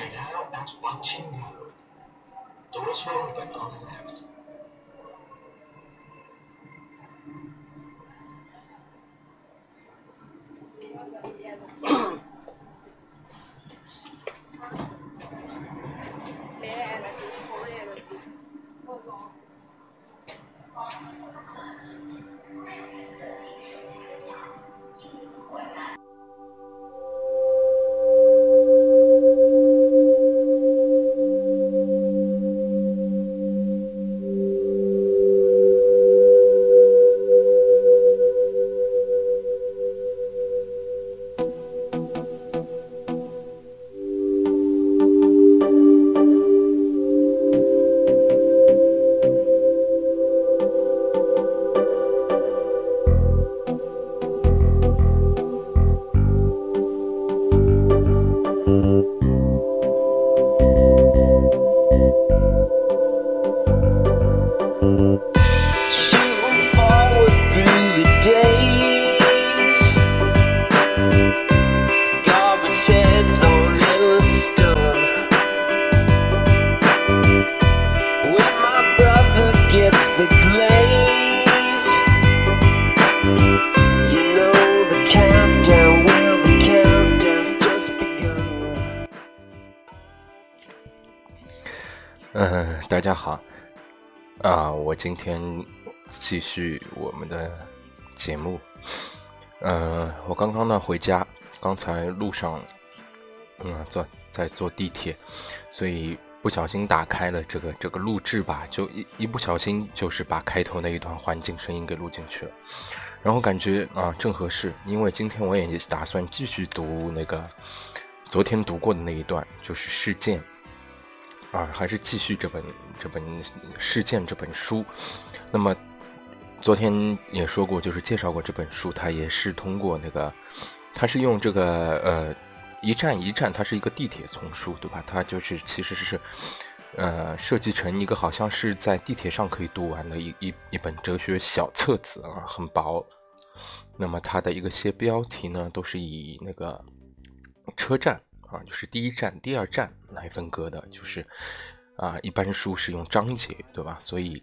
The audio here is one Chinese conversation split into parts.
and higher at Pachinga. Doors were open on the left, 嗯，大家好，啊，我今天继续我们的节目。嗯，我刚刚呢回家，刚才路上，嗯，坐在坐地铁，所以不小心打开了这个这个录制吧，就一一不小心就是把开头那一段环境声音给录进去了。然后感觉啊正合适，因为今天我也打算继续读那个昨天读过的那一段，就是事件。啊，还是继续这本这本事件这本书。那么昨天也说过，就是介绍过这本书，它也是通过那个，它是用这个呃一站一站，它是一个地铁丛书，对吧？它就是其实是呃设计成一个好像是在地铁上可以读完的一一一本哲学小册子啊，很薄。那么它的一个些标题呢，都是以那个车站。啊，就是第一站、第二站来分割的，就是啊，一般书是用章节，对吧？所以，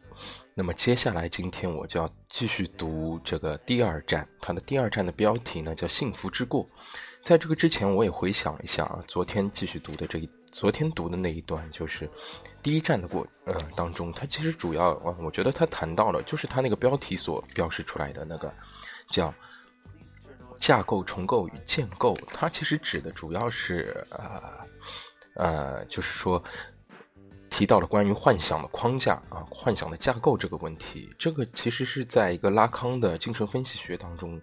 那么接下来今天我就要继续读这个第二站，它的第二站的标题呢叫“幸福之过”。在这个之前，我也回想一下啊，昨天继续读的这一，昨天读的那一段，就是第一站的过，呃，当中，它其实主要，我觉得它谈到了，就是它那个标题所标示出来的那个叫。架构重构与建构，它其实指的主要是呃呃，就是说提到了关于幻想的框架啊，幻想的架构这个问题。这个其实是在一个拉康的精神分析学当中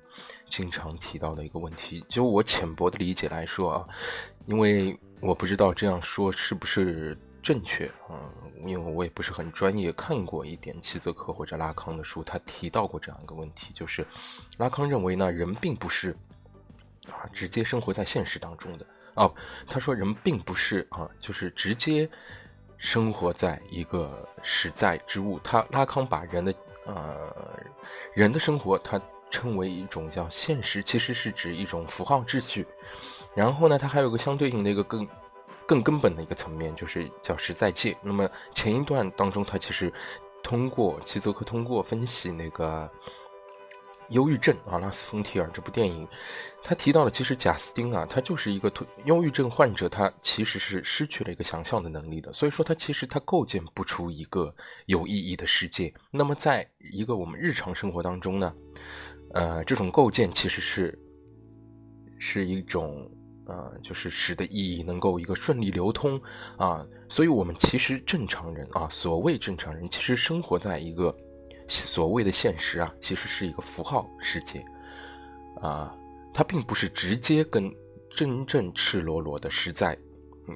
经常提到的一个问题。就我浅薄的理解来说啊，因为我不知道这样说是不是正确啊。因为我也不是很专业，看过一点齐泽克或者拉康的书，他提到过这样一个问题，就是拉康认为呢，人并不是啊直接生活在现实当中的哦，他说人并不是啊，就是直接生活在一个实在之物。他拉康把人的呃人的生活，他称为一种叫现实，其实是指一种符号秩序。然后呢，他还有个相对应的一个更。更根本的一个层面就是叫实在界。那么前一段当中，他其实通过齐泽克通过分析那个忧郁症啊，拉斯冯提尔这部电影，他提到了其实贾斯汀啊，他就是一个忧郁症患者，他其实是失去了一个想象的能力的。所以说他其实他构建不出一个有意义的世界。那么在一个我们日常生活当中呢，呃，这种构建其实是是一种。呃，就是使得意义能够一个顺利流通啊，所以我们其实正常人啊，所谓正常人，其实生活在一个所谓的现实啊，其实是一个符号世界啊，它并不是直接跟真正赤裸裸的实在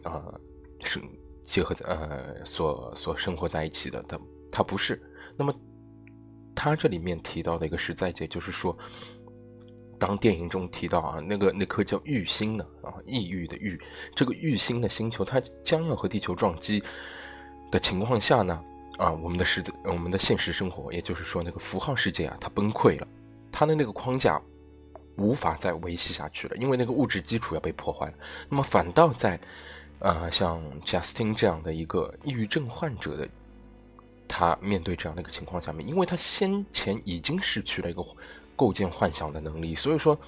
啊是结合在呃所所生活在一起的，它它不是。那么，它这里面提到的一个实在界，就是说。当电影中提到啊，那个那颗叫玉星的啊，异域的域，这个玉星的星球，它将要和地球撞击的情况下呢，啊，我们的实我们的现实生活，也就是说那个符号世界啊，它崩溃了，它的那个框架无法再维系下去了，因为那个物质基础要被破坏了。那么反倒在啊，像 Justin 这样的一个抑郁症患者的，他面对这样的一个情况下面，因为他先前已经失去了一个构建幻想的能力，所以说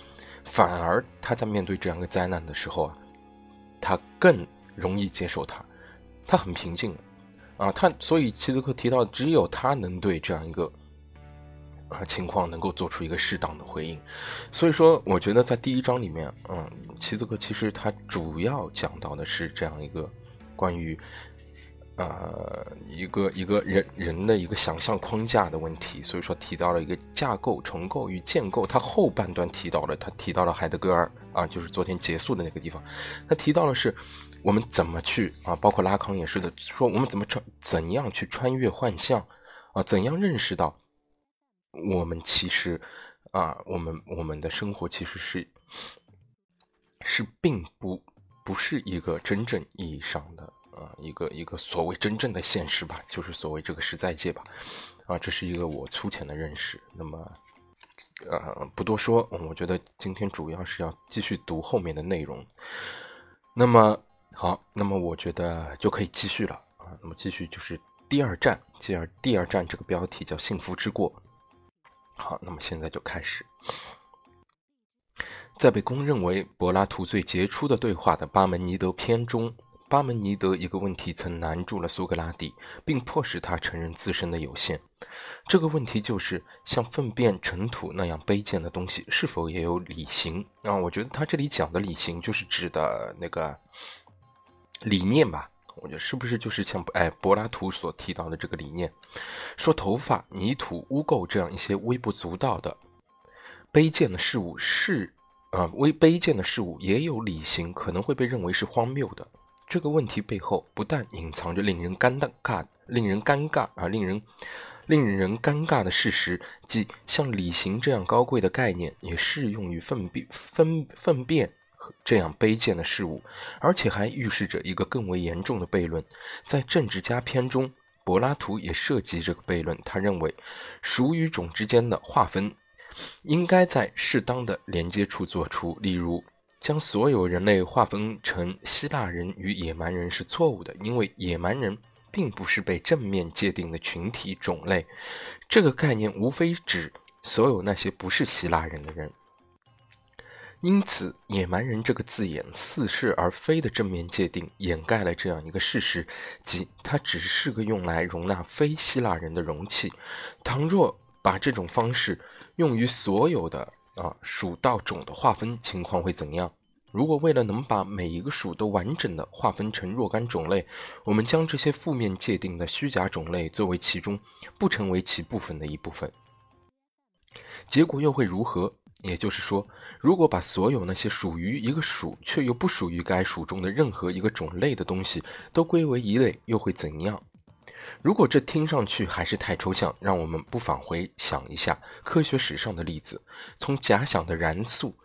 反而他在面对这样一个灾难的时候啊，他更容易接受它，他很平静啊，他所以齐泽克提到，只有他能对这样一个。啊，情况能够做出一个适当的回应，所以说，我觉得在第一章里面，嗯，齐泽克其实他主要讲到的是这样一个关于，呃，一个一个人人的一个想象框架的问题，所以说提到了一个架构重构与建构。他后半段提到了，他提到了海德格尔啊，就是昨天结束的那个地方，他提到的是我们怎么去啊，包括拉康也是的，说我们怎么穿怎样去穿越幻象啊，怎样认识到。我们其实，啊，我们我们的生活其实是是并不不是一个真正意义上的啊，一个一个所谓真正的现实吧，就是所谓这个实在界吧，啊，这是一个我粗浅的认识。那么，呃，不多说，我觉得今天主要是要继续读后面的内容。那么好，那么我觉得就可以继续了啊。那么继续就是第二站，继而第二站这个标题叫“幸福之过”。好，那么现在就开始。在被公认为柏拉图最杰出的对话的《巴门尼德篇》中，巴门尼德一个问题曾难住了苏格拉底，并迫使他承认自身的有限。这个问题就是：像粪便、尘土那样卑贱的东西，是否也有理性？啊，我觉得他这里讲的理性，就是指的那个理念吧。我觉得是不是就是像哎柏拉图所提到的这个理念，说头发、泥土、污垢这样一些微不足道的卑贱的事物是啊微卑贱的事物也有理性，可能会被认为是荒谬的。这个问题背后不但隐藏着令人尴尬、令人尴尬啊令人令人尴尬的事实，即像理性这样高贵的概念也适用于粪便、粪粪便。这样卑贱的事物，而且还预示着一个更为严重的悖论。在《政治家篇》中，柏拉图也涉及这个悖论。他认为，属与种之间的划分应该在适当的连接处做出。例如，将所有人类划分成希腊人与野蛮人是错误的，因为野蛮人并不是被正面界定的群体种类。这个概念无非指所有那些不是希腊人的人。因此，“野蛮人”这个字眼似是而非的正面界定，掩盖了这样一个事实，即它只是个用来容纳非希腊人的容器。倘若把这种方式用于所有的啊属到种的划分，情况会怎样？如果为了能把每一个属都完整的划分成若干种类，我们将这些负面界定的虚假种类作为其中不成为其部分的一部分，结果又会如何？也就是说，如果把所有那些属于一个属却又不属于该属中的任何一个种类的东西都归为一类，又会怎样？如果这听上去还是太抽象，让我们不妨回想一下科学史上的例子：从假想的燃素。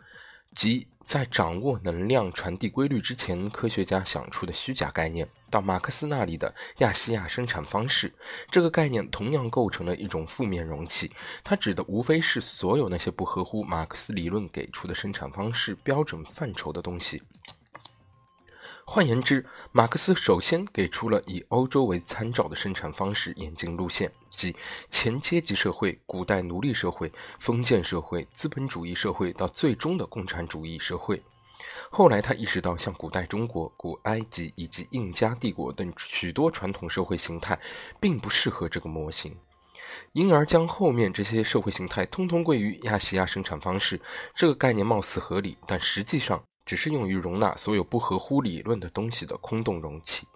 即在掌握能量传递规律之前，科学家想出的虚假概念，到马克思那里的亚细亚生产方式，这个概念同样构成了一种负面容器。它指的无非是所有那些不合乎马克思理论给出的生产方式标准范畴的东西。换言之，马克思首先给出了以欧洲为参照的生产方式演进路线，即前阶级社会、古代奴隶社会、封建社会、资本主义社会到最终的共产主义社会。后来，他意识到，像古代中国、古埃及以及印加帝国等许多传统社会形态，并不适合这个模型，因而将后面这些社会形态通通归于亚细亚生产方式。这个概念貌似合理，但实际上。只是用于容纳所有不合乎理论的东西的空洞容器。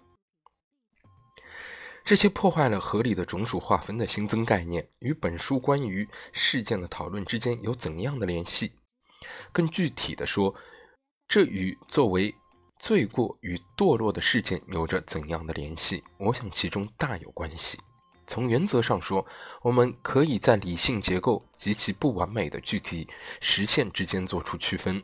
这些破坏了合理的种属划分的新增概念，与本书关于事件的讨论之间有怎样的联系？更具体的说，这与作为罪过与堕落的事件有着怎样的联系？我想其中大有关系。从原则上说，我们可以在理性结构及其不完美的具体实现之间做出区分。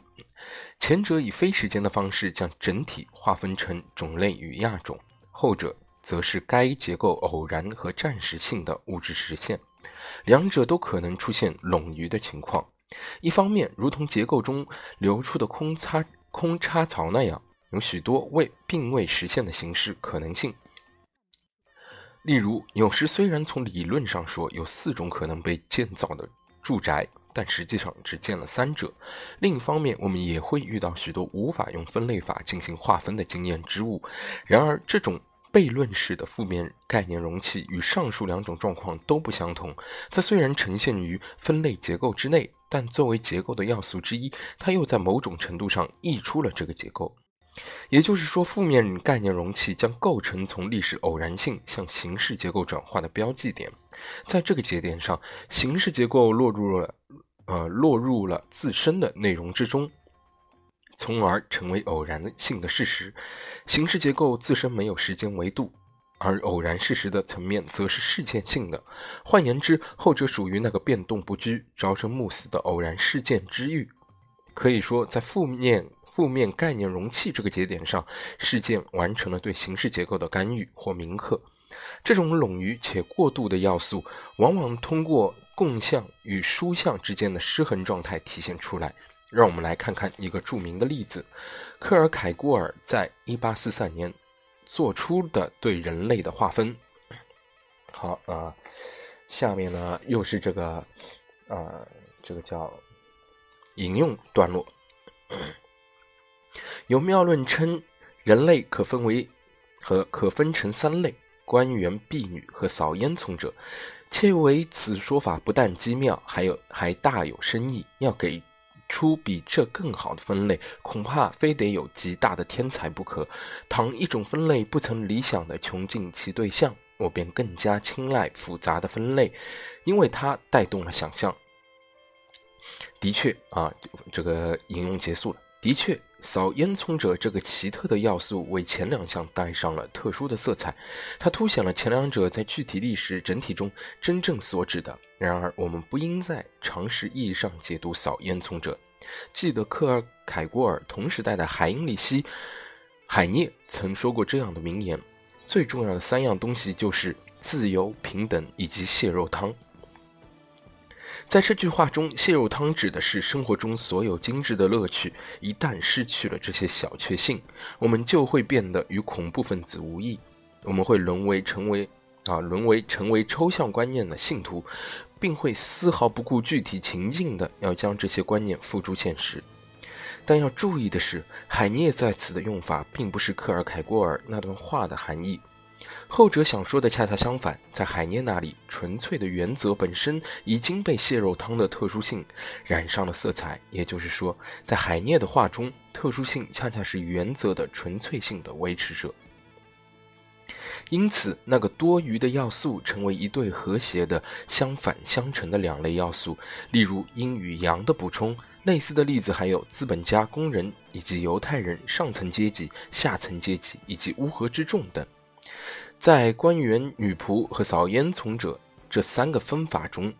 前者以非时间的方式将整体划分成种类与亚种，后者则是该结构偶然和暂时性的物质实现。两者都可能出现冗余的情况。一方面，如同结构中流出的空插空插槽那样。有许多未并未实现的形式可能性。例如，有时虽然从理论上说有四种可能被建造的住宅，但实际上只见了三者。另一方面，我们也会遇到许多无法用分类法进行划分的经验之物。然而，这种悖论式的负面概念容器与上述两种状况都不相同。它虽然呈现于分类结构之内，但作为结构的要素之一，它又在某种程度上溢出了这个结构。也就是说，负面概念容器将构成从历史偶然性向形式结构转化的标记点。在这个节点上，形式结构落入了呃落入了自身的内容之中，从而成为偶然性的事实。形式结构自身没有时间维度，而偶然事实的层面则是事件性的。换言之，后者属于那个变动不居、朝生暮死的偶然事件之域。可以说，在负面负面概念容器这个节点上，事件完成了对形式结构的干预或铭刻。这种冗余且过度的要素，往往通过共相与殊相之间的失衡状态体现出来。让我们来看看一个著名的例子：克尔凯郭尔在1843年做出的对人类的划分。好啊，下面呢又是这个啊，这个叫。引用段落，有妙论称人类可分为和可分成三类：官员、婢女和扫烟囱者。切为此说法不但机妙，还有还大有深意。要给出比这更好的分类，恐怕非得有极大的天才不可。倘一种分类不曾理想的穷尽其对象，我便更加青睐复杂的分类，因为它带动了想象。的确啊，这个引用结束了。的确，扫烟囱者这个奇特的要素为前两项带上了特殊的色彩，它凸显了前两者在具体历史整体中真正所指的。然而，我们不应在常识意义上解读扫烟囱者。记得克尔凯郭尔同时代的海因里希·海涅曾说过这样的名言：“最重要的三样东西就是自由、平等以及蟹肉汤。”在这句话中，蟹肉汤指的是生活中所有精致的乐趣。一旦失去了这些小确幸，我们就会变得与恐怖分子无异。我们会沦为成为啊，沦为成为抽象观念的信徒，并会丝毫不顾具体情境的要将这些观念付诸现实。但要注意的是，海涅在此的用法并不是克尔凯郭尔那段话的含义。后者想说的恰恰相反，在海涅那里，纯粹的原则本身已经被蟹肉汤的特殊性染上了色彩。也就是说，在海涅的话中，特殊性恰恰是原则的纯粹性的维持者。因此，那个多余的要素成为一对和谐的、相反相成的两类要素，例如阴与阳的补充。类似的例子还有资本家、工人以及犹太人、上层阶级、下层阶级以及乌合之众等。在官员、女仆和扫烟囱者这三个分法中，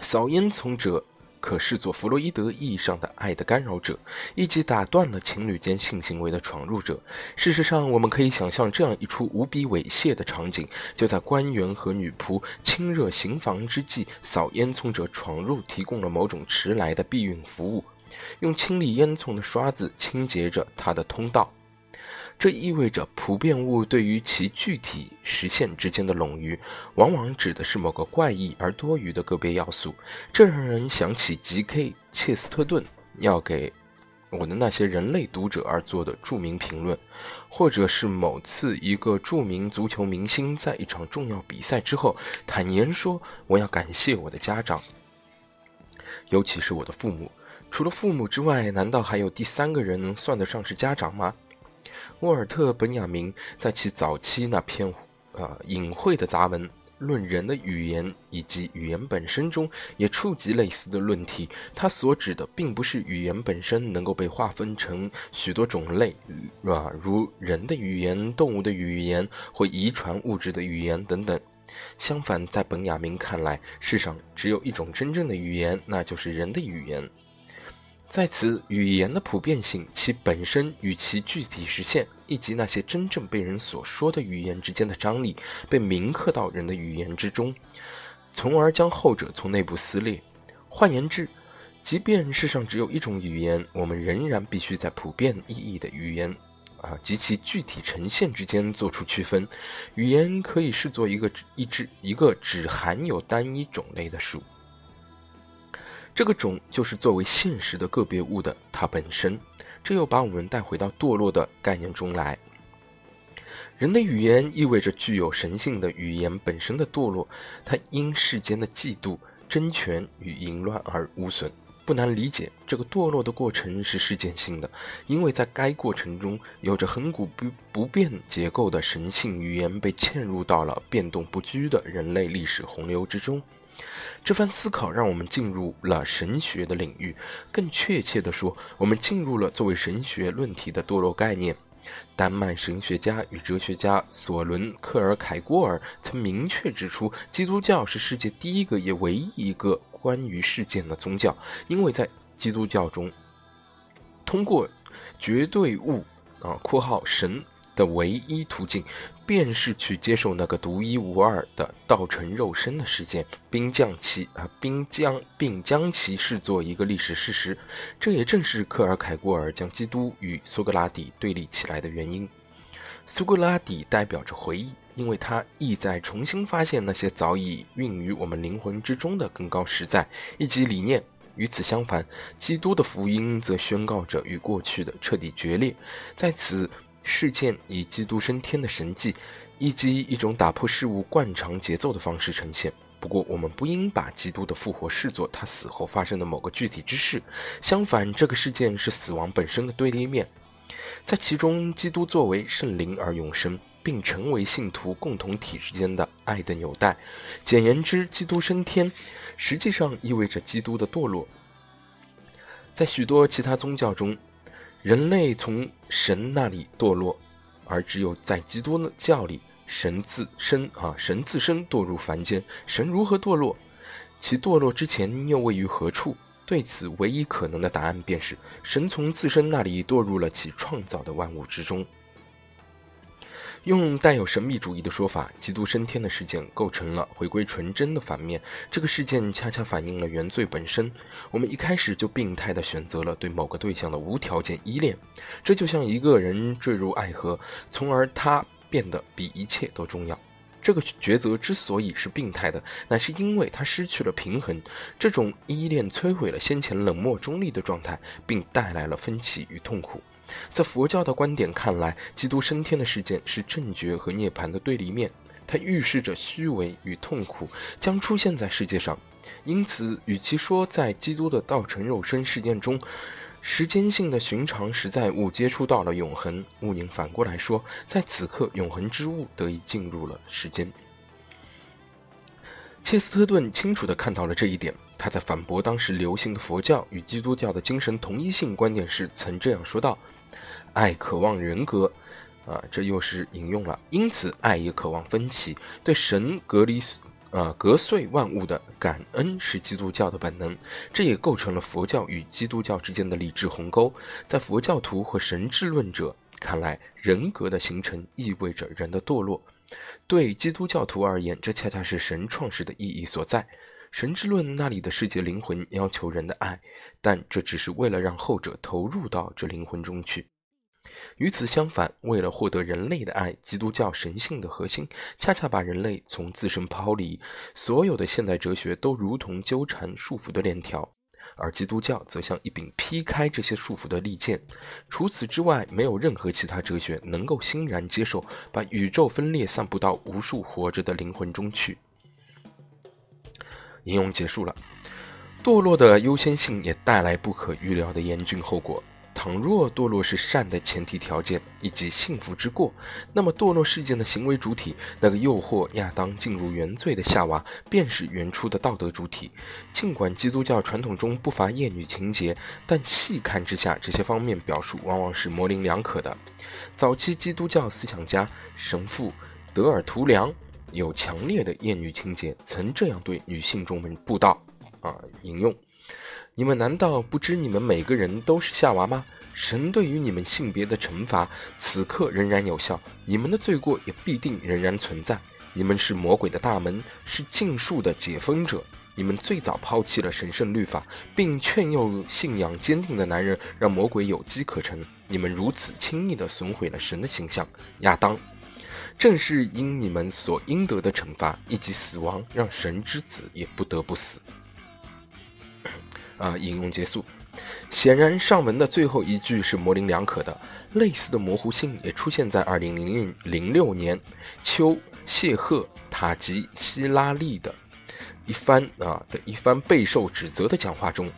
扫烟囱者可视作弗洛伊德意义上的爱的干扰者，以及打断了情侣间性行为的闯入者。事实上，我们可以想象这样一出无比猥亵的场景：就在官员和女仆亲热行房之际，扫烟囱者闯入，提供了某种迟来的避孕服务，用清理烟囱的刷子清洁着他的通道。这意味着普遍物对于其具体实现之间的冗余，往往指的是某个怪异而多余的个别要素。这让人想起 G.K. 切斯特顿要给我的那些人类读者而做的著名评论，或者是某次一个著名足球明星在一场重要比赛之后坦言说：“我要感谢我的家长，尤其是我的父母。除了父母之外，难道还有第三个人能算得上是家长吗？”沃尔特·本雅明在其早期那篇，呃，隐晦的杂文《论人的语言以及语言本身》中，也触及类似的论题。他所指的并不是语言本身能够被划分成许多种类，啊，如人的语言、动物的语言或遗传物质的语言等等。相反，在本雅明看来，世上只有一种真正的语言，那就是人的语言。在此，语言的普遍性、其本身与其具体实现，以及那些真正被人所说的语言之间的张力，被铭刻到人的语言之中，从而将后者从内部撕裂。换言之，即便世上只有一种语言，我们仍然必须在普遍意义的语言啊及其具体呈现之间做出区分。语言可以视作一个一只一个只含有单一种类的树，这个种就是作为现实的个别物的它本身。这又把我们带回到堕落的概念中来。人的语言意味着具有神性的语言本身的堕落，它因世间的嫉妒、争权与淫乱而无损。不难理解，这个堕落的过程是事件性的，因为在该过程中，有着恒古不不变结构的神性语言被嵌入到了变动不居的人类历史洪流之中。这番思考让我们进入了神学的领域，更确切地说，我们进入了作为神学论题的堕落概念。丹麦神学家与哲学家索伦克尔凯郭尔曾明确指出，基督教是世界第一个也唯一一个关于事件的宗教，因为在基督教中，通过绝对物啊（括号神）的唯一途径。便是去接受那个独一无二的道成肉身的事件，并将其啊，并将并将其视作一个历史事实。这也正是克尔凯郭尔将基督与苏格拉底对立起来的原因。苏格拉底代表着回忆，因为他意在重新发现那些早已孕于我们灵魂之中的更高实在以及理念。与此相反，基督的福音则宣告着与过去的彻底决裂。在此。事件以基督升天的神迹，以及一种打破事物惯常节奏的方式呈现。不过，我们不应把基督的复活视作他死后发生的某个具体之事。相反，这个事件是死亡本身的对立面。在其中，基督作为圣灵而永生，并成为信徒共同体之间的爱的纽带。简言之，基督升天实际上意味着基督的堕落。在许多其他宗教中。人类从神那里堕落，而只有在基督教里，神自身啊，神自身堕入凡间。神如何堕落？其堕落之前又位于何处？对此，唯一可能的答案便是：神从自身那里堕入了其创造的万物之中。用带有神秘主义的说法，基督升天的事件构成了回归纯真的反面。这个事件恰恰反映了原罪本身。我们一开始就病态地选择了对某个对象的无条件依恋，这就像一个人坠入爱河，从而他变得比一切都重要。这个抉择之所以是病态的，乃是因为他失去了平衡。这种依恋摧毁了先前冷漠中立的状态，并带来了分歧与痛苦。在佛教的观点看来，基督升天的事件是正觉和涅槃的对立面，它预示着虚伪与痛苦将出现在世界上。因此，与其说在基督的道成肉身事件中，时间性的寻常实在物接触到了永恒，勿宁反过来说，在此刻永恒之物得以进入了时间。切斯特顿清楚地看到了这一点。他在反驳当时流行的佛教与基督教的精神同一性观点时，曾这样说道：“爱渴望人格，啊，这又是引用了。因此，爱也渴望分歧。对神隔离，啊，隔碎万物的感恩是基督教的本能，这也构成了佛教与基督教之间的理智鸿沟。在佛教徒和神智论者看来，人格的形成意味着人的堕落。对基督教徒而言，这恰恰是神创世的意义所在。”神之论那里的世界灵魂要求人的爱，但这只是为了让后者投入到这灵魂中去。与此相反，为了获得人类的爱，基督教神性的核心恰恰把人类从自身抛离。所有的现代哲学都如同纠缠束缚的链条，而基督教则像一柄劈开这些束缚的利剑。除此之外，没有任何其他哲学能够欣然接受把宇宙分裂散布到无数活着的灵魂中去。引用结束了，堕落的优先性也带来不可预料的严峻后果。倘若堕落是善的前提条件以及幸福之过，那么堕落事件的行为主体，那个诱惑亚当进入原罪的夏娃，便是原初的道德主体。尽管基督教传统中不乏厌女情节，但细看之下，这些方面表述往往是模棱两可的。早期基督教思想家神父德尔图良。有强烈的厌女情节，曾这样对女性中们布道：啊，引用，你们难道不知你们每个人都是夏娃吗？神对于你们性别的惩罚，此刻仍然有效，你们的罪过也必定仍然存在。你们是魔鬼的大门，是禁术的解封者。你们最早抛弃了神圣律法，并劝诱信仰坚定的男人，让魔鬼有机可乘。你们如此轻易地损毁了神的形象，亚当。正是因你们所应得的惩罚以及死亡，让神之子也不得不死。啊，引用结束。显然，上文的最后一句是模棱两可的。类似的模糊性也出现在二零零零六年秋谢赫塔吉希拉利的一番啊的一番备受指责的讲话中。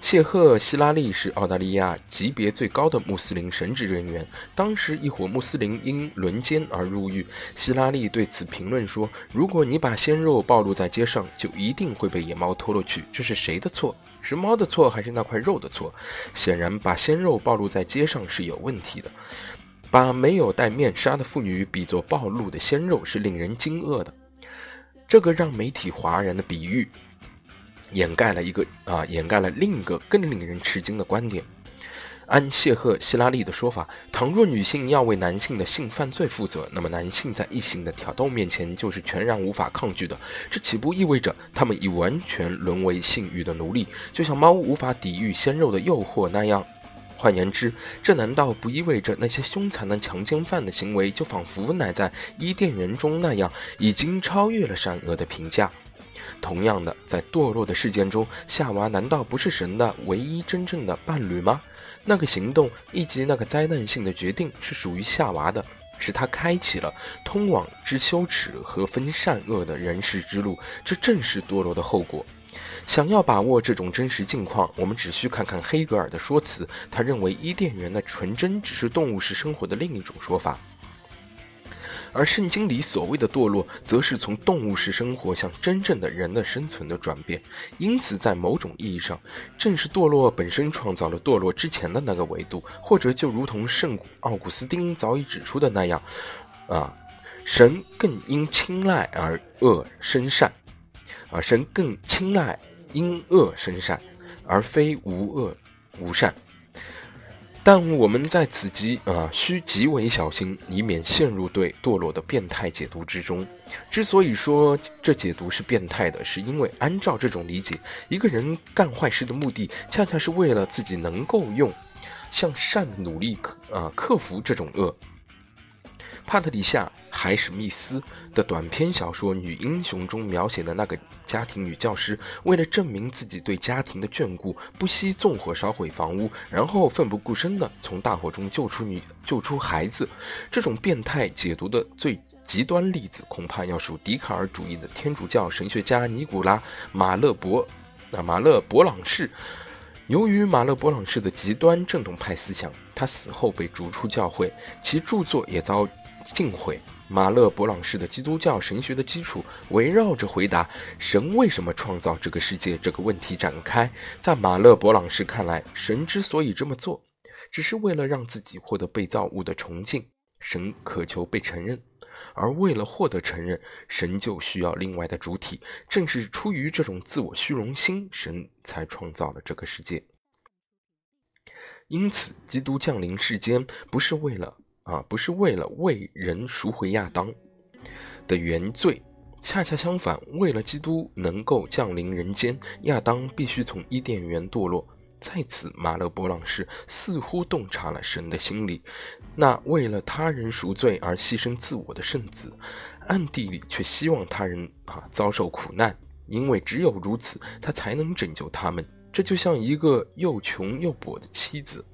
谢赫希拉利是澳大利亚级别最高的穆斯林神职人员。当时，一伙穆斯林因轮奸而入狱。希拉利对此评论说：“如果你把鲜肉暴露在街上，就一定会被野猫拖落去。这是谁的错？是猫的错，还是那块肉的错？显然，把鲜肉暴露在街上是有问题的。把没有戴面纱的妇女比作暴露的鲜肉，是令人惊愕的。这个让媒体哗然的比喻。”掩盖了一个啊，掩盖了另一个更令人吃惊的观点。按谢赫希拉利的说法，倘若女性要为男性的性犯罪负责，那么男性在异性的挑逗面前就是全然无法抗拒的。这岂不意味着他们已完全沦为性欲的奴隶，就像猫无法抵御鲜肉的诱惑那样？换言之，这难道不意味着那些凶残的强奸犯的行为，就仿佛乃在伊甸园中那样，已经超越了善恶的评价？同样的，在堕落的事件中，夏娃难道不是神的唯一真正的伴侣吗？那个行动以及那个灾难性的决定是属于夏娃的，是他开启了通往之羞耻和分善恶的人世之路。这正是堕落的后果。想要把握这种真实境况，我们只需看看黑格尔的说辞。他认为伊甸园的纯真只是动物式生活的另一种说法。而圣经里所谓的堕落，则是从动物式生活向真正的人的生存的转变。因此，在某种意义上，正是堕落本身创造了堕落之前的那个维度，或者就如同圣古奥古斯丁早已指出的那样，啊，神更因青睐而恶生善，啊，神更青睐因恶生善，而非无恶无善。但我们在此极啊，需极为小心，以免陷入对堕落的变态解读之中。之所以说这解读是变态的，是因为按照这种理解，一个人干坏事的目的，恰恰是为了自己能够用向善的努力克啊克服这种恶。帕特里夏·海史密斯的短篇小说《女英雄》中描写的那个家庭女教师，为了证明自己对家庭的眷顾，不惜纵火烧毁房屋，然后奋不顾身地从大火中救出女、救出孩子。这种变态解读的最极端例子，恐怕要数笛卡尔主义的天主教神学家尼古拉·马勒伯啊马勒伯朗士。由于马勒伯朗士的极端正统派思想，他死后被逐出教会，其著作也遭。尽毁马勒伯朗式的基督教神学的基础，围绕着回答神为什么创造这个世界这个问题展开。在马勒伯朗式看来，神之所以这么做，只是为了让自己获得被造物的崇敬。神渴求被承认，而为了获得承认，神就需要另外的主体。正是出于这种自我虚荣心，神才创造了这个世界。因此，基督降临世间，不是为了。啊，不是为了为人赎回亚当的原罪，恰恰相反，为了基督能够降临人间，亚当必须从伊甸园堕落。在此，马勒波朗士似乎洞察了神的心理，那为了他人赎罪而牺牲自我的圣子，暗地里却希望他人啊遭受苦难，因为只有如此，他才能拯救他们。这就像一个又穷又跛的妻子。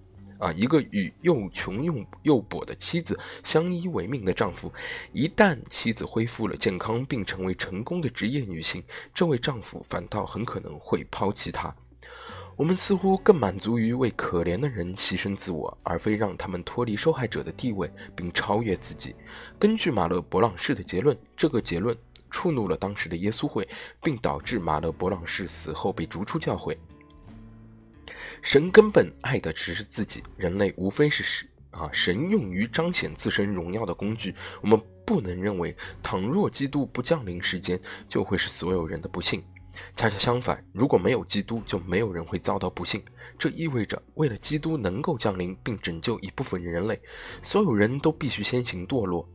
啊，一个与又穷又又跛的妻子相依为命的丈夫，一旦妻子恢复了健康并成为成功的职业女性，这位丈夫反倒很可能会抛弃她。我们似乎更满足于为可怜的人牺牲自我，而非让他们脱离受害者的地位并超越自己。根据马勒伯朗士的结论，这个结论触怒了当时的耶稣会，并导致马勒伯朗士死后被逐出教会。神根本爱的只是自己，人类无非是神啊，神用于彰显自身荣耀的工具。我们不能认为，倘若基督不降临世间，就会是所有人的不幸。恰恰相反，如果没有基督，就没有人会遭到不幸。这意味着，为了基督能够降临并拯救一部分人类，所有人都必须先行堕落。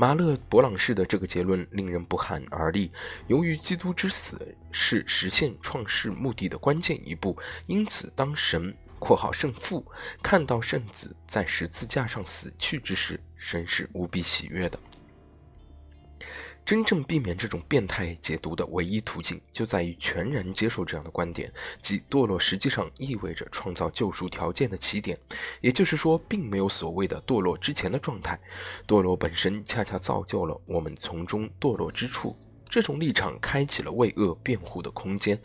马勒伯朗士的这个结论令人不寒而栗。由于基督之死是实现创世目的的关键一步，因此当神（括号圣父）看到圣子在十字架上死去之时，神是无比喜悦的。真正避免这种变态解读的唯一途径，就在于全然接受这样的观点，即堕落实际上意味着创造救赎条件的起点。也就是说，并没有所谓的堕落之前的状态，堕落本身恰恰造就了我们从中堕落之处。这种立场开启了为恶辩护的空间。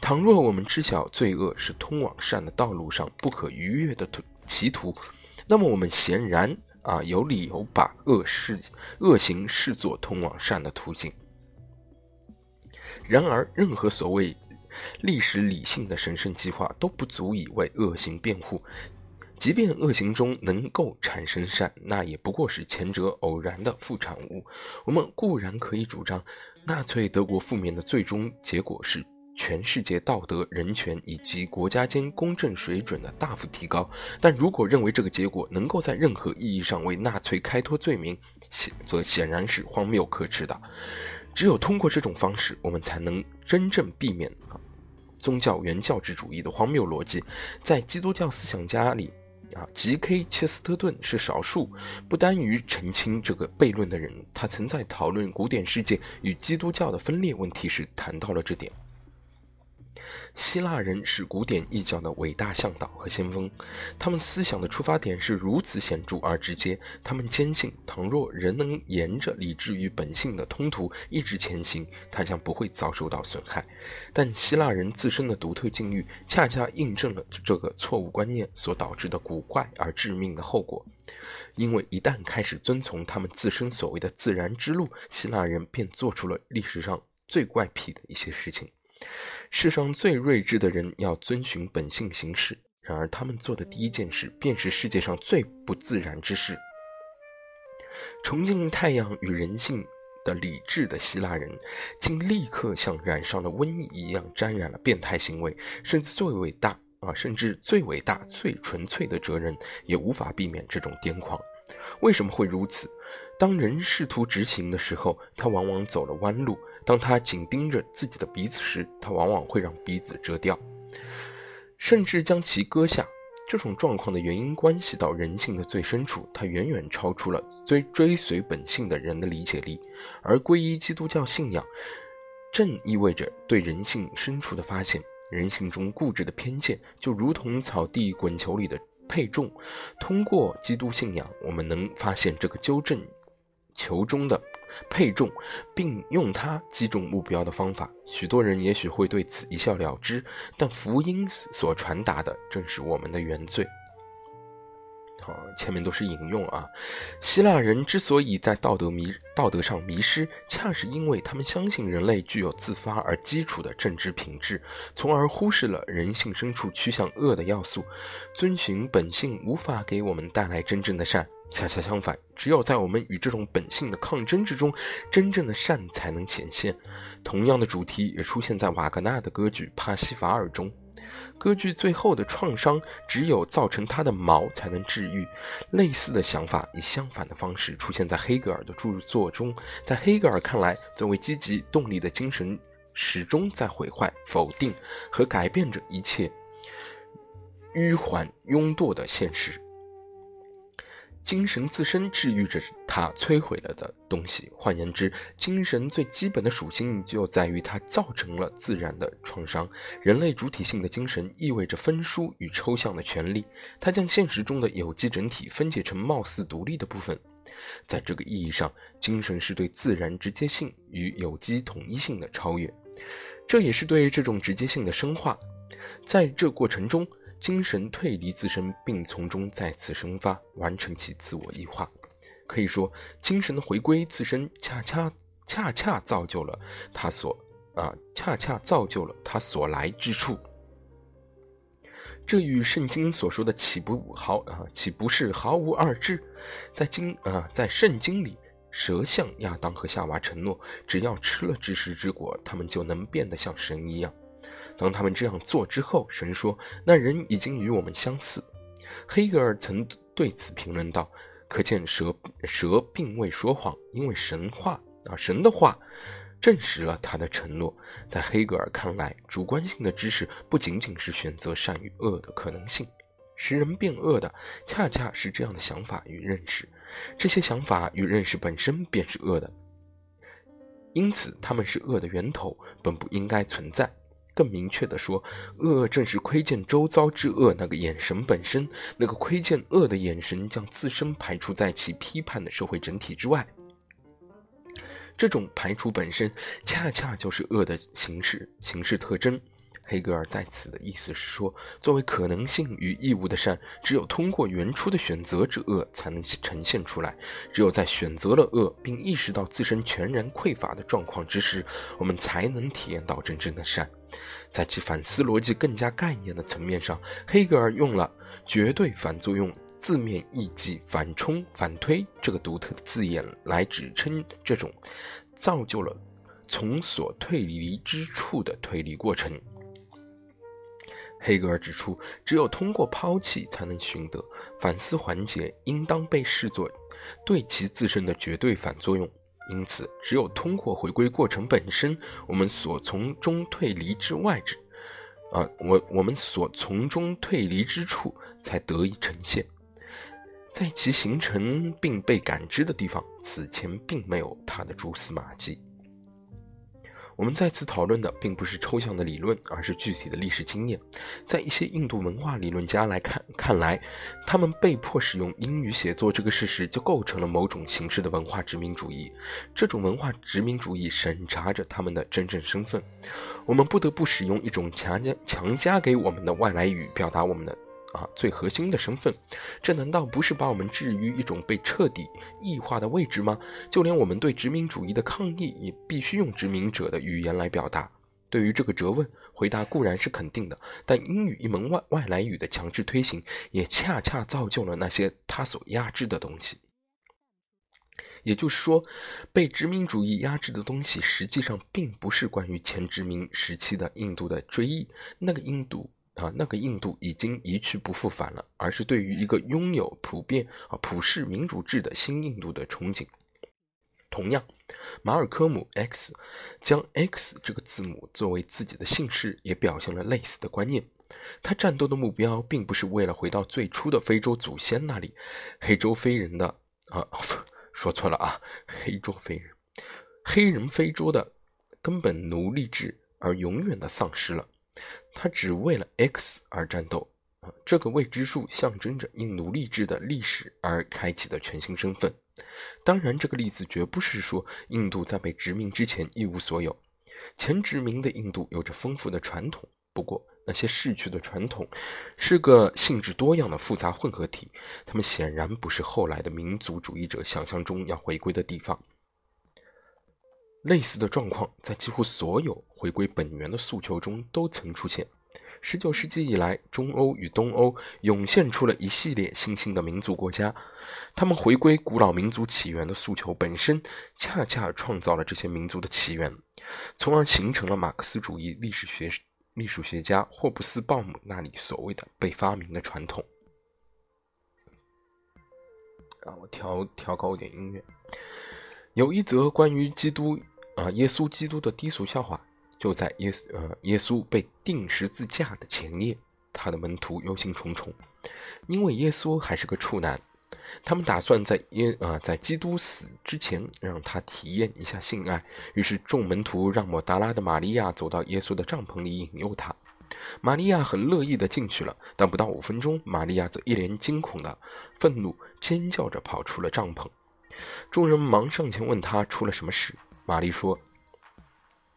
倘若我们知晓罪恶是通往善的道路上不可逾越的途歧途，那么我们显然。啊，有理由把恶事、恶行视作通往善的途径。然而，任何所谓历史理性的神圣计划都不足以为恶行辩护。即便恶行中能够产生善，那也不过是前者偶然的副产物。我们固然可以主张纳粹德国负面的最终结果是。全世界道德、人权以及国家间公正水准的大幅提高，但如果认为这个结果能够在任何意义上为纳粹开脱罪名，显则显然是荒谬可耻的。只有通过这种方式，我们才能真正避免啊宗教原教旨主义的荒谬逻辑。在基督教思想家里，啊吉 K 切斯特顿是少数不单于澄清这个悖论的人。他曾在讨论古典世界与基督教的分裂问题时谈到了这点。希腊人是古典异教的伟大向导和先锋，他们思想的出发点是如此显著而直接。他们坚信，倘若人能沿着理智与本性的通途一直前行，他将不会遭受到损害。但希腊人自身的独特境遇，恰恰印证了这个错误观念所导致的古怪而致命的后果。因为一旦开始遵从他们自身所谓的自然之路，希腊人便做出了历史上最怪癖的一些事情。世上最睿智的人要遵循本性行事，然而他们做的第一件事便是世界上最不自然之事。崇敬太阳与人性的理智的希腊人，竟立刻像染上了瘟疫一样沾染了变态行为，甚至最伟大啊，甚至最伟大、最纯粹的哲人也无法避免这种癫狂。为什么会如此？当人试图执行的时候，他往往走了弯路。当他紧盯着自己的鼻子时，他往往会让鼻子折掉，甚至将其割下。这种状况的原因关系到人性的最深处，它远远超出了追追随本性的人的理解力。而皈依基督教信仰，正意味着对人性深处的发现。人性中固执的偏见，就如同草地滚球里的配重。通过基督信仰，我们能发现这个纠正球中的。配重，并用它击中目标的方法，许多人也许会对此一笑了之，但福音所传达的正是我们的原罪。好，前面都是引用啊。希腊人之所以在道德迷道德上迷失，恰是因为他们相信人类具有自发而基础的正直品质，从而忽视了人性深处趋向恶的要素。遵循本性无法给我们带来真正的善。恰恰相反，只有在我们与这种本性的抗争之中，真正的善才能显现。同样的主题也出现在瓦格纳的歌剧《帕西法尔》中。歌剧最后的创伤，只有造成它的毛才能治愈。类似的想法以相反的方式出现在黑格尔的著作中。在黑格尔看来，作为积极动力的精神，始终在毁坏、否定和改变着一切迂缓庸惰的现实。精神自身治愈着它摧毁了的东西。换言之，精神最基本的属性就在于它造成了自然的创伤。人类主体性的精神意味着分殊与抽象的权利，它将现实中的有机整体分解成貌似独立的部分。在这个意义上，精神是对自然直接性与有机统一性的超越，这也是对这种直接性的深化。在这过程中。精神退离自身，并从中再次生发，完成其自我异化。可以说，精神的回归自身，恰恰恰恰造就了他所啊，恰恰造就了他所来之处。这与圣经所说的岂不毫啊，岂不是毫无二致？在经啊，在圣经里，蛇向亚当和夏娃承诺，只要吃了知识之果，他们就能变得像神一样。当他们这样做之后，神说：“那人已经与我们相似。”黑格尔曾对此评论道：“可见蛇蛇并未说谎，因为神话啊神的话证实了他的承诺。在黑格尔看来，主观性的知识不仅仅是选择善与恶的可能性，使人变恶的恰恰是这样的想法与认识。这些想法与认识本身便是恶的，因此他们是恶的源头，本不应该存在。更明确地说，恶正是窥见周遭之恶那个眼神本身。那个窥见恶的眼神，将自身排除在其批判的社会整体之外。这种排除本身，恰恰就是恶的形式形式特征。黑格尔在此的意思是说，作为可能性与义务的善，只有通过原初的选择之恶才能呈现出来。只有在选择了恶，并意识到自身全然匮乏的状况之时，我们才能体验到真正的善。在其反思逻辑更加概念的层面上，黑格尔用了“绝对反作用”字面意即反冲、反推这个独特的字眼来指称这种造就了从所退离之处的推理过程。黑格尔指出，只有通过抛弃，才能寻得反思环节，应当被视作对其自身的绝对反作用。因此，只有通过回归过程本身，我们所从中退离之外之，啊，我我们所从中退离之处，才得以呈现。在其形成并被感知的地方，此前并没有它的蛛丝马迹。我们再次讨论的并不是抽象的理论，而是具体的历史经验。在一些印度文化理论家来看，看来他们被迫使用英语写作这个事实，就构成了某种形式的文化殖民主义。这种文化殖民主义审查着他们的真正身份。我们不得不使用一种强加强加给我们的外来语，表达我们的。啊，最核心的身份，这难道不是把我们置于一种被彻底异化的位置吗？就连我们对殖民主义的抗议，也必须用殖民者的语言来表达。对于这个责问，回答固然是肯定的，但英语一门外外来语的强制推行，也恰恰造就了那些他所压制的东西。也就是说，被殖民主义压制的东西，实际上并不是关于前殖民时期的印度的追忆，那个印度。啊，那个印度已经一去不复返了，而是对于一个拥有普遍啊普世民主制的新印度的憧憬。同样，马尔科姆 X 将 X 这个字母作为自己的姓氏，也表现了类似的观念。他战斗的目标并不是为了回到最初的非洲祖先那里，黑洲非人的啊，说错了啊，黑洲非人，黑人非洲的根本奴隶制而永远的丧失了。他只为了 X 而战斗啊！这个未知数象征着因奴隶制的历史而开启的全新身份。当然，这个例子绝不是说印度在被殖民之前一无所有。前殖民的印度有着丰富的传统，不过那些逝去的传统是个性质多样的复杂混合体。他们显然不是后来的民族主义者想象中要回归的地方。类似的状况在几乎所有回归本源的诉求中都曾出现。十九世纪以来，中欧与东欧涌现出了一系列新兴的民族国家，他们回归古老民族起源的诉求本身，恰恰创造了这些民族的起源，从而形成了马克思主义历史学历史学家霍布斯鲍姆那里所谓的被发明的传统。啊，我调调高一点音乐。有一则关于基督。啊，耶稣基督的低俗笑话就在耶稣呃耶稣被钉十字架的前夜，他的门徒忧心忡忡，因为耶稣还是个处男，他们打算在耶啊在基督死之前让他体验一下性爱。于是众门徒让抹达拉的玛利亚走到耶稣的帐篷里引诱他，玛利亚很乐意的进去了，但不到五分钟，玛利亚则一脸惊恐的愤怒尖叫着跑出了帐篷，众人忙上前问他出了什么事。玛丽说：“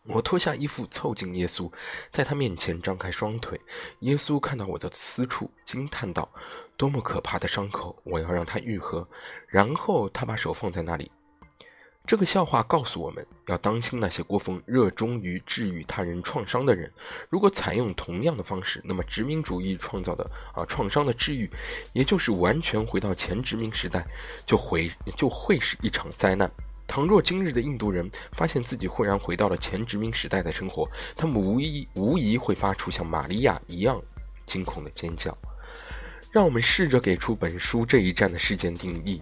我脱下衣服凑近耶稣，在他面前张开双腿。耶稣看到我的私处，惊叹道：‘多么可怕的伤口！我要让它愈合。’然后他把手放在那里。这个笑话告诉我们要当心那些过分热衷于治愈他人创伤的人。如果采用同样的方式，那么殖民主义创造的啊创伤的治愈，也就是完全回到前殖民时代，就会就会是一场灾难。”倘若今日的印度人发现自己忽然回到了前殖民时代的生活，他们无疑无疑会发出像玛利亚一样惊恐的尖叫。让我们试着给出本书这一战的事件定义：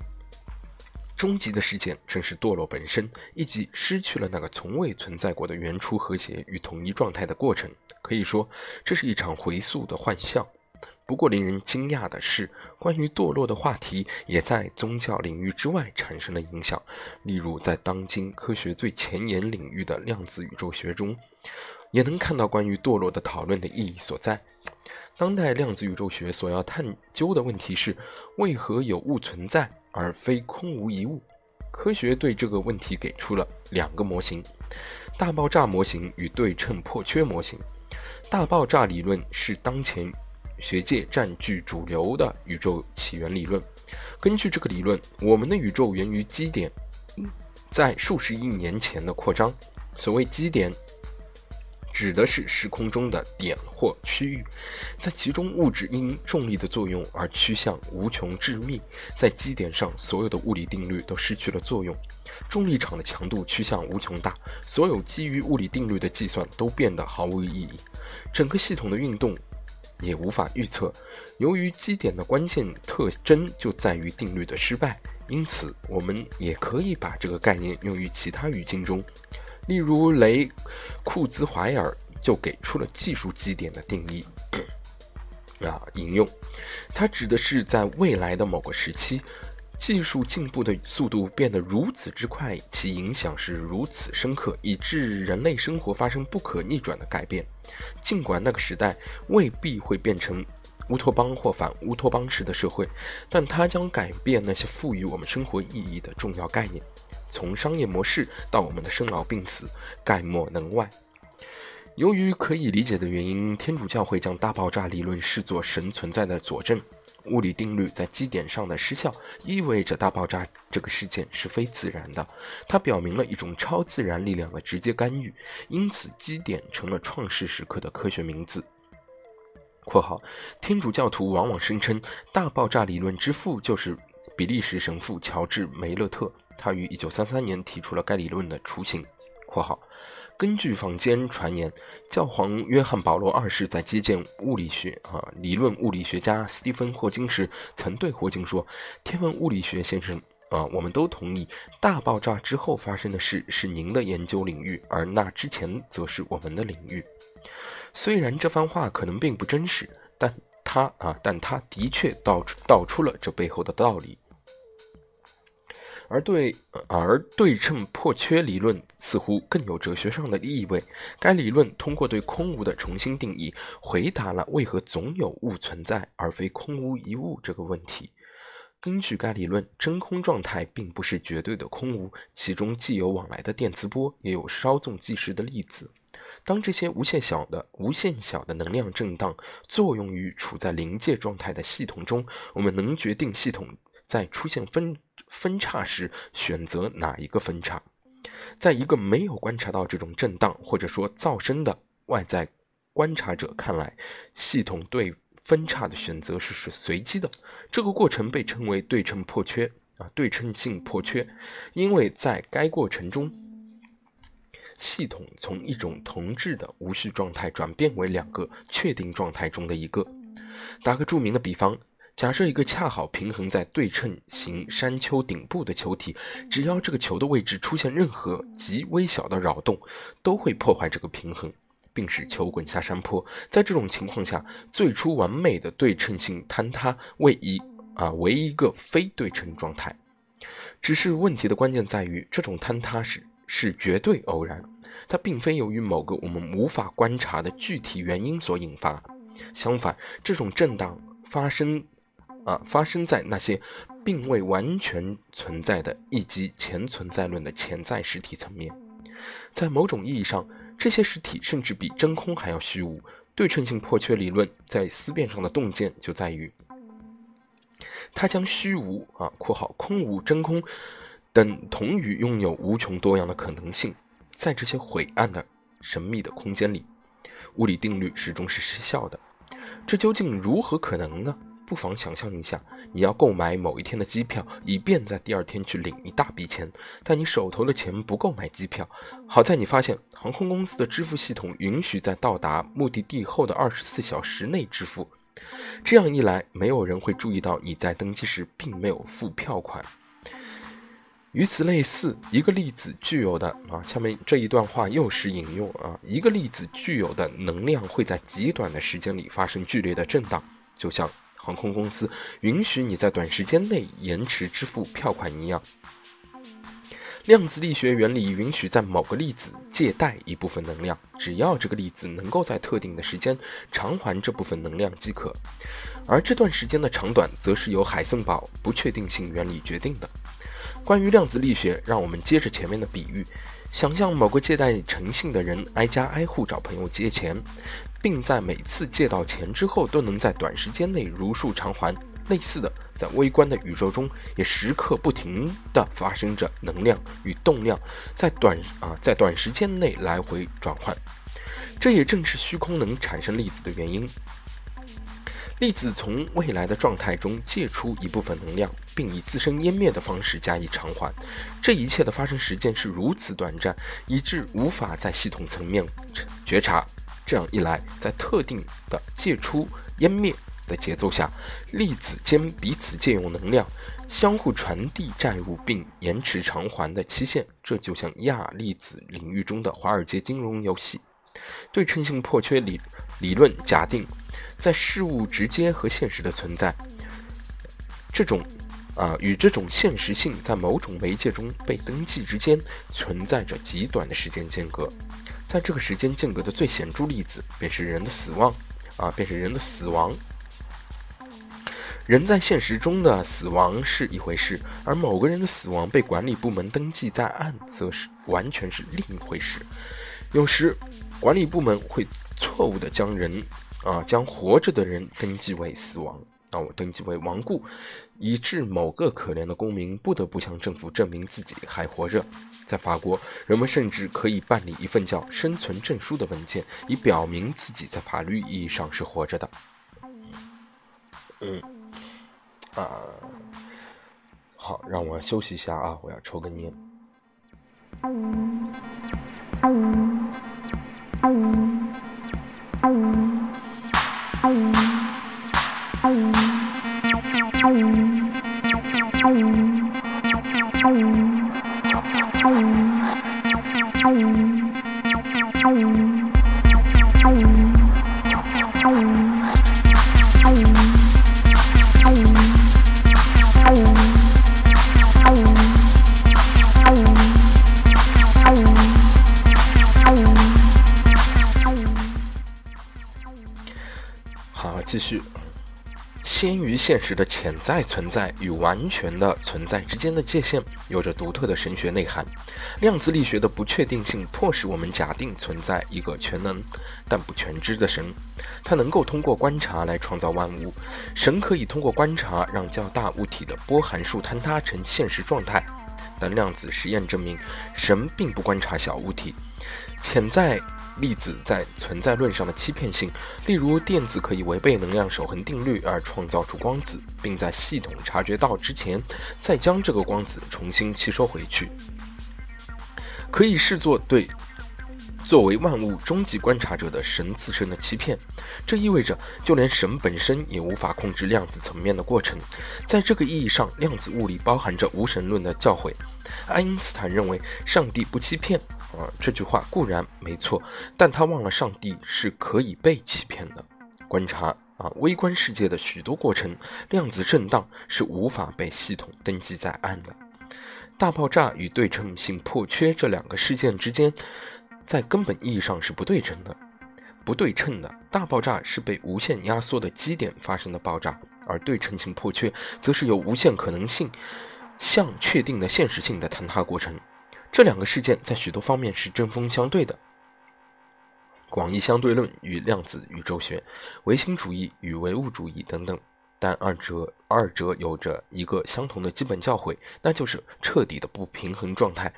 终极的事件正是堕落本身，以及失去了那个从未存在过的原初和谐与统一状态的过程。可以说，这是一场回溯的幻象。不过，令人惊讶的是，关于堕落的话题也在宗教领域之外产生了影响。例如，在当今科学最前沿领域的量子宇宙学中，也能看到关于堕落的讨论的意义所在。当代量子宇宙学所要探究的问题是：为何有物存在？而非空无一物。科学对这个问题给出了两个模型：大爆炸模型与对称破缺模型。大爆炸理论是当前学界占据主流的宇宙起源理论。根据这个理论，我们的宇宙源于基点在数十亿年前的扩张。所谓基点。指的是时空中的点或区域，在其中物质因重力的作用而趋向无穷致密，在基点上所有的物理定律都失去了作用，重力场的强度趋向无穷大，所有基于物理定律的计算都变得毫无意义，整个系统的运动也无法预测。由于基点的关键特征就在于定律的失败，因此我们也可以把这个概念用于其他语境中。例如，雷库兹怀尔就给出了技术基点的定义。啊，引用，它指的是在未来的某个时期，技术进步的速度变得如此之快，其影响是如此深刻，以致人类生活发生不可逆转的改变。尽管那个时代未必会变成乌托邦或反乌托邦式的社会，但它将改变那些赋予我们生活意义的重要概念。从商业模式到我们的生老病死，概莫能外。由于可以理解的原因，天主教会将大爆炸理论视作神存在的佐证。物理定律在基点上的失效，意味着大爆炸这个事件是非自然的。它表明了一种超自然力量的直接干预，因此基点成了创世时刻的科学名字。（括号）天主教徒往往声称，大爆炸理论之父就是比利时神父乔治梅勒特。他于1933年提出了该理论的雏形。（括号）根据坊间传言，教皇约翰保罗二世在接见物理学啊理论物理学家斯蒂芬霍金时，曾对霍金说：“天文物理学先生啊，我们都同意，大爆炸之后发生的事是您的研究领域，而那之前则是我们的领域。”虽然这番话可能并不真实，但他啊，但他的确道出道出了这背后的道理。而对而对称破缺理论似乎更有哲学上的意味。该理论通过对空无的重新定义，回答了为何总有物存在而非空无一物这个问题。根据该理论，真空状态并不是绝对的空无，其中既有往来的电磁波，也有稍纵即逝的粒子。当这些无限小的、无限小的能量震荡作用于处在临界状态的系统中，我们能决定系统在出现分。分叉时选择哪一个分叉？在一个没有观察到这种震荡或者说噪声的外在观察者看来，系统对分叉的选择是是随机的。这个过程被称为对称破缺啊，对称性破缺，因为在该过程中，系统从一种同质的无序状态转变为两个确定状态中的一个。打个著名的比方。假设一个恰好平衡在对称型山丘顶部的球体，只要这个球的位置出现任何极微小的扰动，都会破坏这个平衡，并使球滚下山坡。在这种情况下，最初完美的对称性坍塌为一啊为一个非对称状态。只是问题的关键在于，这种坍塌是是绝对偶然，它并非由于某个我们无法观察的具体原因所引发。相反，这种震荡发生。啊，发生在那些并未完全存在的以及前存在论的潜在实体层面。在某种意义上，这些实体甚至比真空还要虚无。对称性破缺理论在思辨上的洞见就在于，它将虚无啊（括号空无真空）等同于拥有无穷多样的可能性。在这些晦暗的神秘的空间里，物理定律始终是失效的。这究竟如何可能呢？不妨想象一下，你要购买某一天的机票，以便在第二天去领一大笔钱，但你手头的钱不够买机票。好在你发现航空公司的支付系统允许在到达目的地后的二十四小时内支付。这样一来，没有人会注意到你在登机时并没有付票款。与此类似，一个粒子具有的啊，下面这一段话又是引用啊，一个粒子具有的能量会在极短的时间里发生剧烈的震荡，就像航空公司允许你在短时间内延迟支付票款一样。量子力学原理允许在某个粒子借贷一部分能量，只要这个粒子能够在特定的时间偿还这部分能量即可，而这段时间的长短则是由海森堡不确定性原理决定的。关于量子力学，让我们接着前面的比喻，想象某个借贷诚信的人挨家挨户找朋友借钱，并在每次借到钱之后都能在短时间内如数偿还。类似的，在微观的宇宙中，也时刻不停地发生着能量与动量在短啊在短时间内来回转换。这也正是虚空能产生粒子的原因。粒子从未来的状态中借出一部分能量，并以自身湮灭的方式加以偿还。这一切的发生时间是如此短暂，以致无法在系统层面觉察。这样一来，在特定的借出湮灭的节奏下，粒子间彼此借用能量，相互传递债务并延迟偿还的期限。这就像亚粒子领域中的华尔街金融游戏。对称性破缺理理论假定。在事物直接和现实的存在，这种啊与这种现实性在某种媒介中被登记之间存在着极短的时间间隔，在这个时间间隔的最显著例子便是人的死亡啊，便是人的死亡。人在现实中的死亡是一回事，而某个人的死亡被管理部门登记在案，则是完全是另一回事。有时，管理部门会错误地将人。啊，将活着的人登记为死亡，啊，我登记为亡故，以致某个可怜的公民不得不向政府证明自己还活着。在法国，人们甚至可以办理一份叫生存证书的文件，以表明自己在法律意义上是活着的。嗯，啊，好，让我休息一下啊，我要抽根烟。好，继续。先于现实的潜在存在与完全的存在之间的界限，有着独特的神学内涵。量子力学的不确定性迫使我们假定存在一个全能但不全知的神，他能够通过观察来创造万物。神可以通过观察让较大物体的波函数坍塌成现实状态，但量子实验证明，神并不观察小物体。潜在。粒子在存在论上的欺骗性，例如电子可以违背能量守恒定律而创造出光子，并在系统察觉到之前再将这个光子重新吸收回去，可以视作对作为万物终极观察者的神自身的欺骗。这意味着，就连神本身也无法控制量子层面的过程。在这个意义上，量子物理包含着无神论的教诲。爱因斯坦认为上帝不欺骗啊，这句话固然没错，但他忘了上帝是可以被欺骗的。观察啊，微观世界的许多过程，量子震荡是无法被系统登记在案的。大爆炸与对称性破缺这两个事件之间，在根本意义上是不对称的。不对称的大爆炸是被无限压缩的基点发生的爆炸，而对称性破缺则是由无限可能性。向确定的现实性的坍塌过程，这两个事件在许多方面是针锋相对的。广义相对论与量子宇宙学、唯心主义与唯物主义等等，但二者二者有着一个相同的基本教诲，那就是彻底的不平衡状态。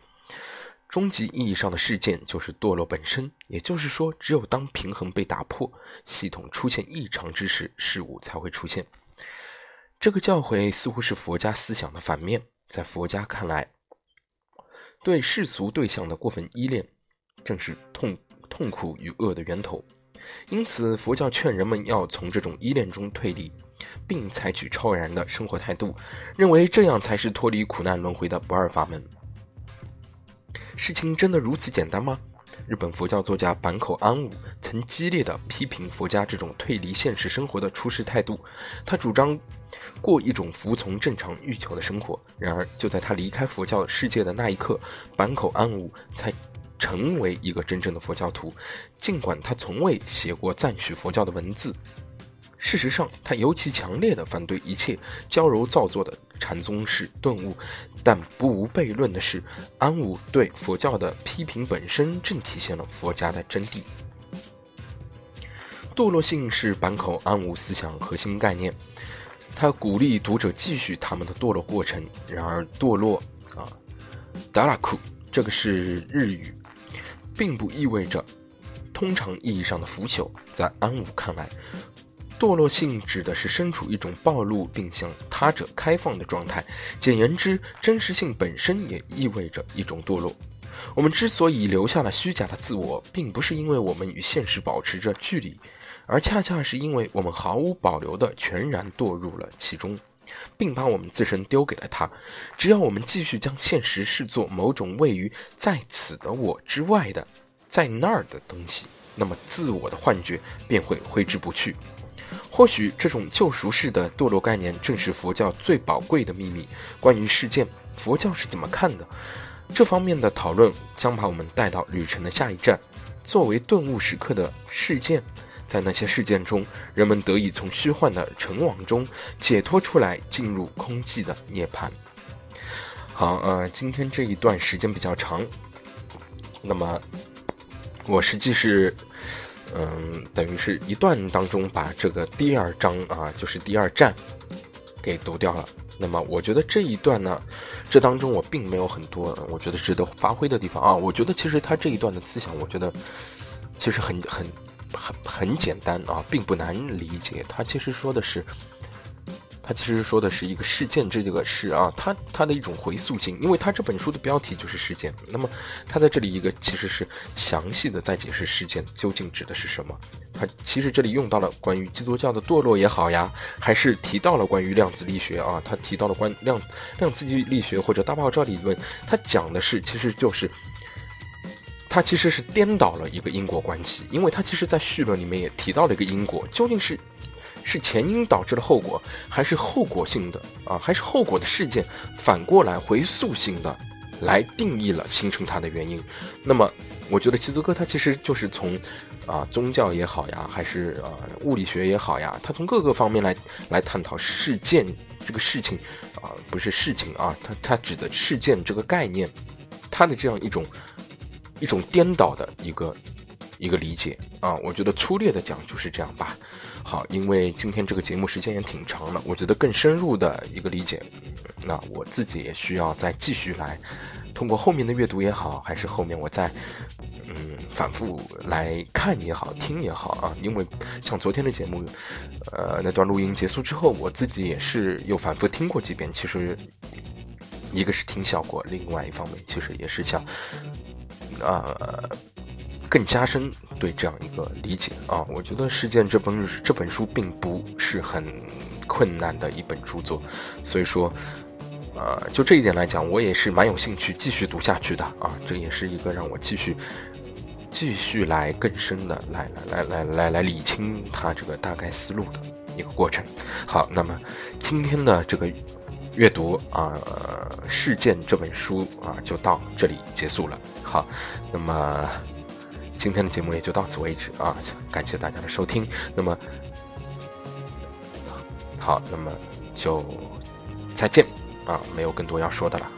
终极意义上的事件就是堕落本身，也就是说，只有当平衡被打破，系统出现异常之时，事物才会出现。这个教诲似乎是佛家思想的反面。在佛家看来，对世俗对象的过分依恋，正是痛痛苦与恶的源头。因此，佛教劝人们要从这种依恋中退离，并采取超然的生活态度，认为这样才是脱离苦难轮回的不二法门。事情真的如此简单吗？日本佛教作家坂口安吾曾激烈地批评佛家这种退离现实生活的处世态度，他主张过一种服从正常欲求的生活。然而，就在他离开佛教世界的那一刻，坂口安吾才成为一个真正的佛教徒，尽管他从未写过赞许佛教的文字。事实上，他尤其强烈地反对一切矫揉造作的禅宗式顿悟，但不无悖论的是，安武对佛教的批评本身正体现了佛家的真谛。堕落性是坂口安武思想核心概念，他鼓励读者继续他们的堕落过程。然而，堕落啊，达拉库这个是日语，并不意味着通常意义上的腐朽。在安武看来。堕落性指的是身处一种暴露并向他者开放的状态。简言之，真实性本身也意味着一种堕落。我们之所以留下了虚假的自我，并不是因为我们与现实保持着距离，而恰恰是因为我们毫无保留地全然堕入了其中，并把我们自身丢给了他。只要我们继续将现实视作某种位于在此的我之外的在那儿的东西，那么自我的幻觉便会挥之不去。或许这种救赎式的堕落概念正是佛教最宝贵的秘密。关于事件，佛教是怎么看的？这方面的讨论将把我们带到旅程的下一站。作为顿悟时刻的事件，在那些事件中，人们得以从虚幻的尘网中解脱出来，进入空寂的涅槃。好，呃，今天这一段时间比较长，那么我实际是。嗯，等于是一段当中把这个第二章啊，就是第二站，给读掉了。那么我觉得这一段呢，这当中我并没有很多我觉得值得发挥的地方啊。我觉得其实他这一段的思想，我觉得其实很很很很简单啊，并不难理解。他其实说的是。他其实说的是一个事件，这个事啊，它它的一种回溯性，因为他这本书的标题就是事件。那么他在这里一个其实是详细的在解释事件究竟指的是什么。他其实这里用到了关于基督教的堕落也好呀，还是提到了关于量子力学啊，他提到了关量量子力学或者大爆炸理论，他讲的是其实就是他其实是颠倒了一个因果关系，因为他其实在序论里面也提到了一个因果，究竟是。是前因导致了后果，还是后果性的啊？还是后果的事件反过来回溯性的来定义了形成它的原因？那么，我觉得齐泽哥他其实就是从啊宗教也好呀，还是啊物理学也好呀，他从各个方面来来探讨事件这个事情啊，不是事情啊，他他指的事件这个概念，他的这样一种一种颠倒的一个一个理解啊，我觉得粗略的讲就是这样吧。好，因为今天这个节目时间也挺长了，我觉得更深入的一个理解，那我自己也需要再继续来，通过后面的阅读也好，还是后面我再嗯反复来看也好，听也好啊。因为像昨天的节目，呃那段录音结束之后，我自己也是又反复听过几遍。其实一个是听效果，另外一方面其实也是想啊。更加深对这样一个理解啊，我觉得《事件》这本这本书并不是很困难的一本著作，所以说，呃，就这一点来讲，我也是蛮有兴趣继续读下去的啊。这也是一个让我继续继续来更深的来来来来来来理清他这个大概思路的一个过程。好，那么今天的这个阅读啊，《事件》这本书啊，就到这里结束了。好，那么。今天的节目也就到此为止啊！感谢大家的收听。那么，好，那么就再见啊！没有更多要说的了。